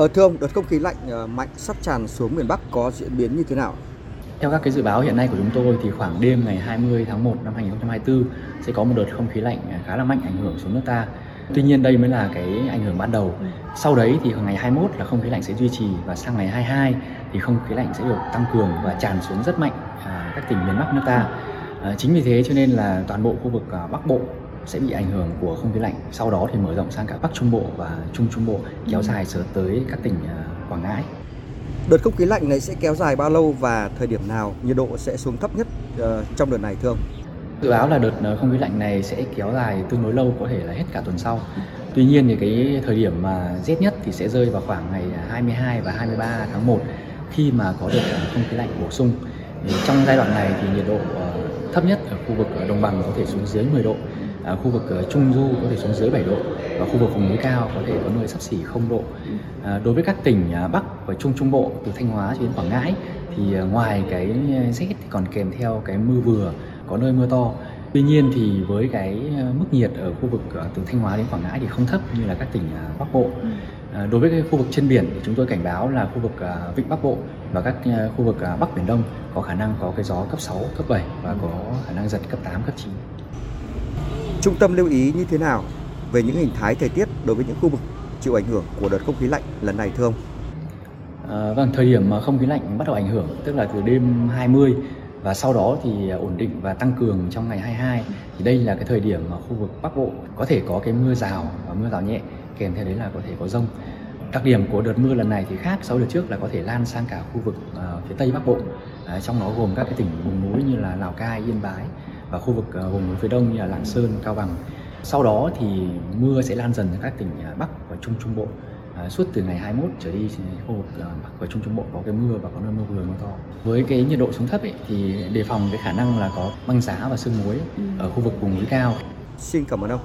Ở thưa ông, đợt không khí lạnh ờ, mạnh sắp tràn xuống miền Bắc có diễn biến như thế nào? Theo các cái dự báo hiện nay của chúng tôi thì khoảng đêm ngày 20 tháng 1 năm 2024 sẽ có một đợt không khí lạnh à, khá là mạnh ảnh hưởng xuống nước ta. Tuy nhiên đây mới là cái ảnh hưởng ban đầu. Sau đấy thì ngày 21 là không khí lạnh sẽ duy trì và sang ngày 22 thì không khí lạnh sẽ được tăng cường và tràn xuống rất mạnh à, các tỉnh miền Bắc nước ta. À, chính vì thế cho nên là toàn bộ khu vực Bắc Bộ sẽ bị ảnh hưởng của không khí lạnh. Sau đó thì mở rộng sang cả Bắc Trung Bộ và Trung Trung Bộ kéo dài sớm tới các tỉnh à, Quảng Ngãi. Đợt không khí lạnh này sẽ kéo dài bao lâu và thời điểm nào nhiệt độ sẽ xuống thấp nhất ờ, trong đợt này thưa ông? Dự báo là đợt ờ, không khí lạnh này sẽ kéo dài tương đối lâu, có thể là hết cả tuần sau. Tuy nhiên thì cái thời điểm mà rét nhất thì sẽ rơi vào khoảng ngày 22 và 23 tháng 1 khi mà có đợt không khí lạnh bổ sung. Thì trong giai đoạn này thì nhiệt độ thấp nhất ở khu vực ờ, đồng bằng có thể xuống dưới 10 độ, ở khu vực ờ, trung du có thể xuống dưới 7 độ và khu vực vùng núi cao có thể có nơi sắp xỉ 0 độ. À, đối với các tỉnh à, Bắc và Trung Trung Bộ từ Thanh Hóa cho đến Quảng Ngãi thì ờ, ngoài cái rét thì còn kèm theo cái mưa vừa, có nơi mưa to. Tuy nhiên thì với cái mức nhiệt ở khu vực từ Thanh Hóa đến Quảng Ngãi thì không thấp như là các tỉnh à, Bắc Bộ. Ừ. À, đối với cái khu vực trên biển thì chúng tôi cảnh báo là khu vực à, Vịnh Bắc Bộ và các à, khu vực à, Bắc Biển Đông có khả năng có cái gió cấp 6, cấp 7 và có khả năng giật cấp 8, cấp 9. Trung tâm lưu ý như thế nào về những hình thái thời tiết đối với những khu vực chịu ảnh hưởng của đợt không khí lạnh lần này thưa ông? À, vâng, thời điểm mà không khí lạnh bắt đầu ảnh hưởng tức là từ đêm 20 và sau đó thì ổn định và tăng cường trong ngày 22 thì đây là cái thời điểm mà khu vực Bắc Bộ có thể có cái mưa rào và mưa rào nhẹ kèm theo đấy là có thể có rông. Đặc điểm của đợt mưa lần này thì khác so với đợt trước là có thể lan sang cả khu vực à, phía Tây Bắc Bộ. À, trong đó gồm các cái tỉnh vùng núi như là Lào Cai, Yên Bái và khu vực à, vùng núi phía Đông như là Lạng Sơn, Cao Bằng. Sau đó thì mưa sẽ lan dần sang các tỉnh à, Bắc và Trung Trung Bộ. À, suốt từ ngày 21 trở đi thì khu vực Bắc và Trung Trung Bộ có cái mưa và có nơi mưa vừa mưa to. Với cái nhiệt độ xuống thấp ấy, thì đề phòng cái khả năng là có băng giá và sương muối ở khu vực vùng núi cao. Xin cảm ơn ông.